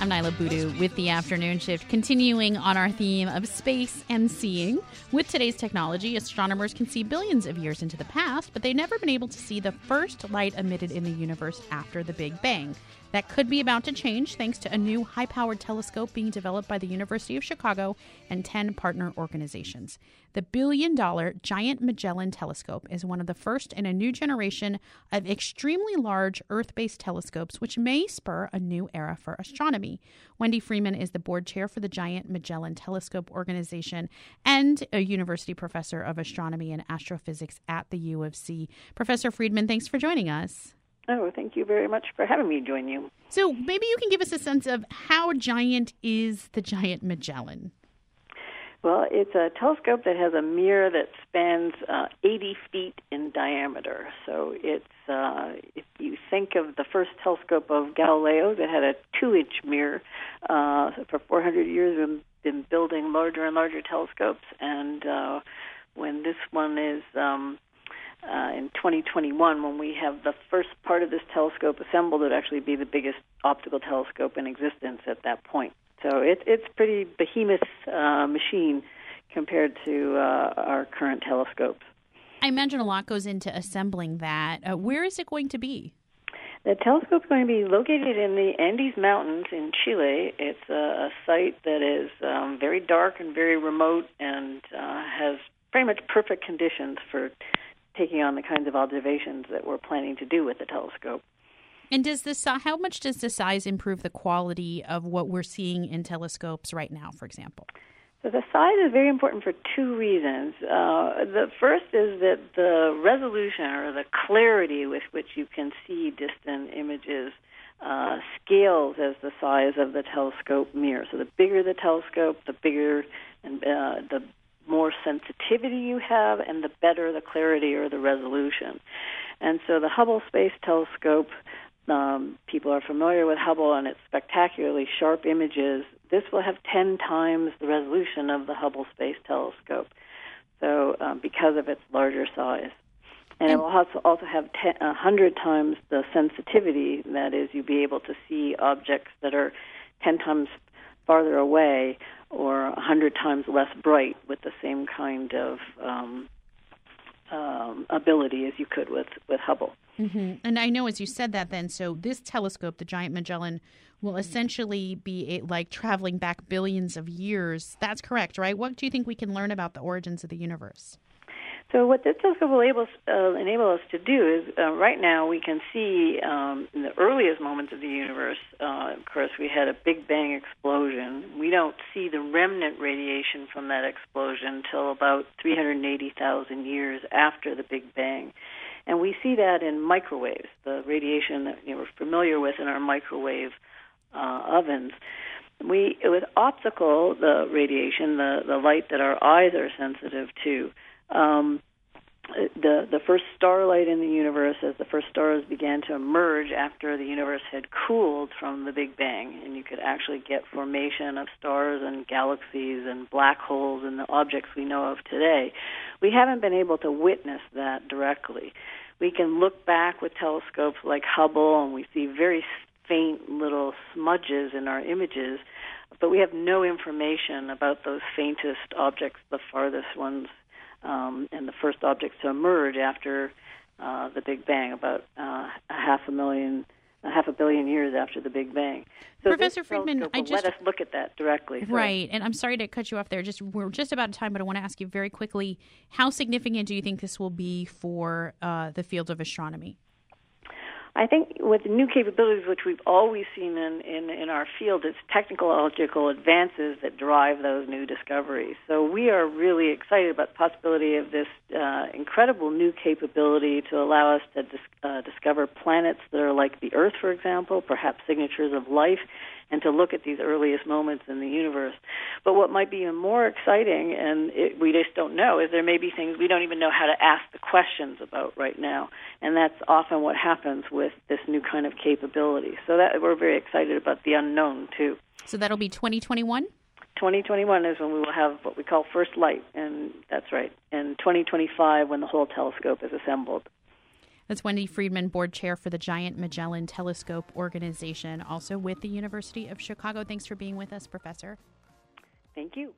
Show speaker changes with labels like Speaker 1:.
Speaker 1: I'm Nyla Boodoo with the afternoon shift, continuing on our theme of space and seeing. With today's technology, astronomers can see billions of years into the past, but they've never been able to see the first light emitted in the universe after the Big Bang. That could be about to change thanks to a new high powered telescope being developed by the University of Chicago and 10 partner organizations. The billion dollar Giant Magellan Telescope is one of the first in a new generation of extremely large Earth based telescopes, which may spur a new era for astronomy. Wendy Freedman is the board chair for the Giant Magellan Telescope Organization and a university professor of astronomy and astrophysics at the U of C. Professor Freedman, thanks for joining us.
Speaker 2: Oh, thank you very much for having me join you.
Speaker 1: So, maybe you can give us a sense of how giant is the Giant Magellan?
Speaker 2: Well, it's a telescope that has a mirror that spans uh, 80 feet in diameter. So it's uh, if you think of the first telescope of Galileo that had a two-inch mirror, uh, for 400 years we've been building larger and larger telescopes, and uh, when this one is um, uh, in 2021, when we have the first part of this telescope assembled, it'll actually be the biggest optical telescope in existence at that point. So it, it's pretty behemoth uh, machine compared to uh, our current telescopes.
Speaker 1: I imagine a lot goes into assembling that. Uh, where is it going to be?
Speaker 2: The telescope is going to be located in the Andes Mountains in Chile. It's a, a site that is um, very dark and very remote and uh, has pretty much perfect conditions for taking on the kinds of observations that we're planning to do with the telescope.
Speaker 1: And does this how much does the size improve the quality of what we're seeing in telescopes right now, for example?
Speaker 2: So the size is very important for two reasons. Uh, the first is that the resolution or the clarity with which you can see distant images uh, scales as the size of the telescope mirror. So the bigger the telescope, the bigger and uh, the more sensitivity you have and the better the clarity or the resolution. And so the Hubble Space Telescope, um, people are familiar with Hubble and its spectacularly sharp images. This will have 10 times the resolution of the Hubble Space Telescope, so um, because of its larger size. And it will also, also have 10, 100 times the sensitivity, that is, you'll be able to see objects that are 10 times farther away or a hundred times less bright with the same kind of um, um, ability as you could with with Hubble.
Speaker 1: Mm-hmm. And I know, as you said that, then so this telescope, the Giant Magellan, will
Speaker 2: Mm-hmm.
Speaker 1: essentially be a, like traveling back billions of years. That's correct, right? What do you think we can learn about the origins of the universe?
Speaker 2: So what this telescope will enable, uh, enable us to do is, uh, right now we can see um, in the earliest moments of the universe. Uh, of course, we had a Big Bang explosion. We don't see the remnant radiation from that explosion until about 380,000 years after the Big Bang, and we see that in microwaves, the radiation that you know, we're familiar with in our microwave uh, ovens. We with optical the radiation, the the light that our eyes are sensitive to um, the the first starlight in the universe as the first stars began to emerge after the universe had cooled from the Big Bang, and you could actually get formation of stars and galaxies and black holes and the objects we know of today. We haven't been able to witness that directly. We can look back with telescopes like Hubble, and we see very faint little smudges in our images, but we have no information about those faintest objects, the farthest ones um, and the first objects to emerge after uh, the Big Bang, about uh, a half a million, a half a billion years after the Big Bang. So
Speaker 1: Professor Freedman,
Speaker 2: I
Speaker 1: just
Speaker 2: let us look at that directly.
Speaker 1: So. Right, and I'm sorry to cut you off there. Just we're just about time, but I want to ask you very quickly: How significant do you think this will be for uh, the field of astronomy?
Speaker 2: I think with the new capabilities, which we've always seen in, in, in our field, it's technological advances that drive those new discoveries. So we are really excited about the possibility of this uh, incredible new capability to allow us to dis- uh, discover planets that are like the Earth, for example, perhaps signatures of life, and to look at these earliest moments in the universe. But what might be even more exciting, and it, we just don't know, is there may be things we don't even know how to ask the questions about right now, and that's often what happens with this new kind of capability. So that we're very excited about the unknown too.
Speaker 1: So that'll be 2021.
Speaker 2: 2021 is when we will have what we call first light, and that's right. And 2025 when the whole telescope is assembled.
Speaker 1: That's Wendy Freedman, board chair for the Giant Magellan Telescope Organization, also with the University of Chicago. Thanks for being with us, Professor.
Speaker 2: Thank you.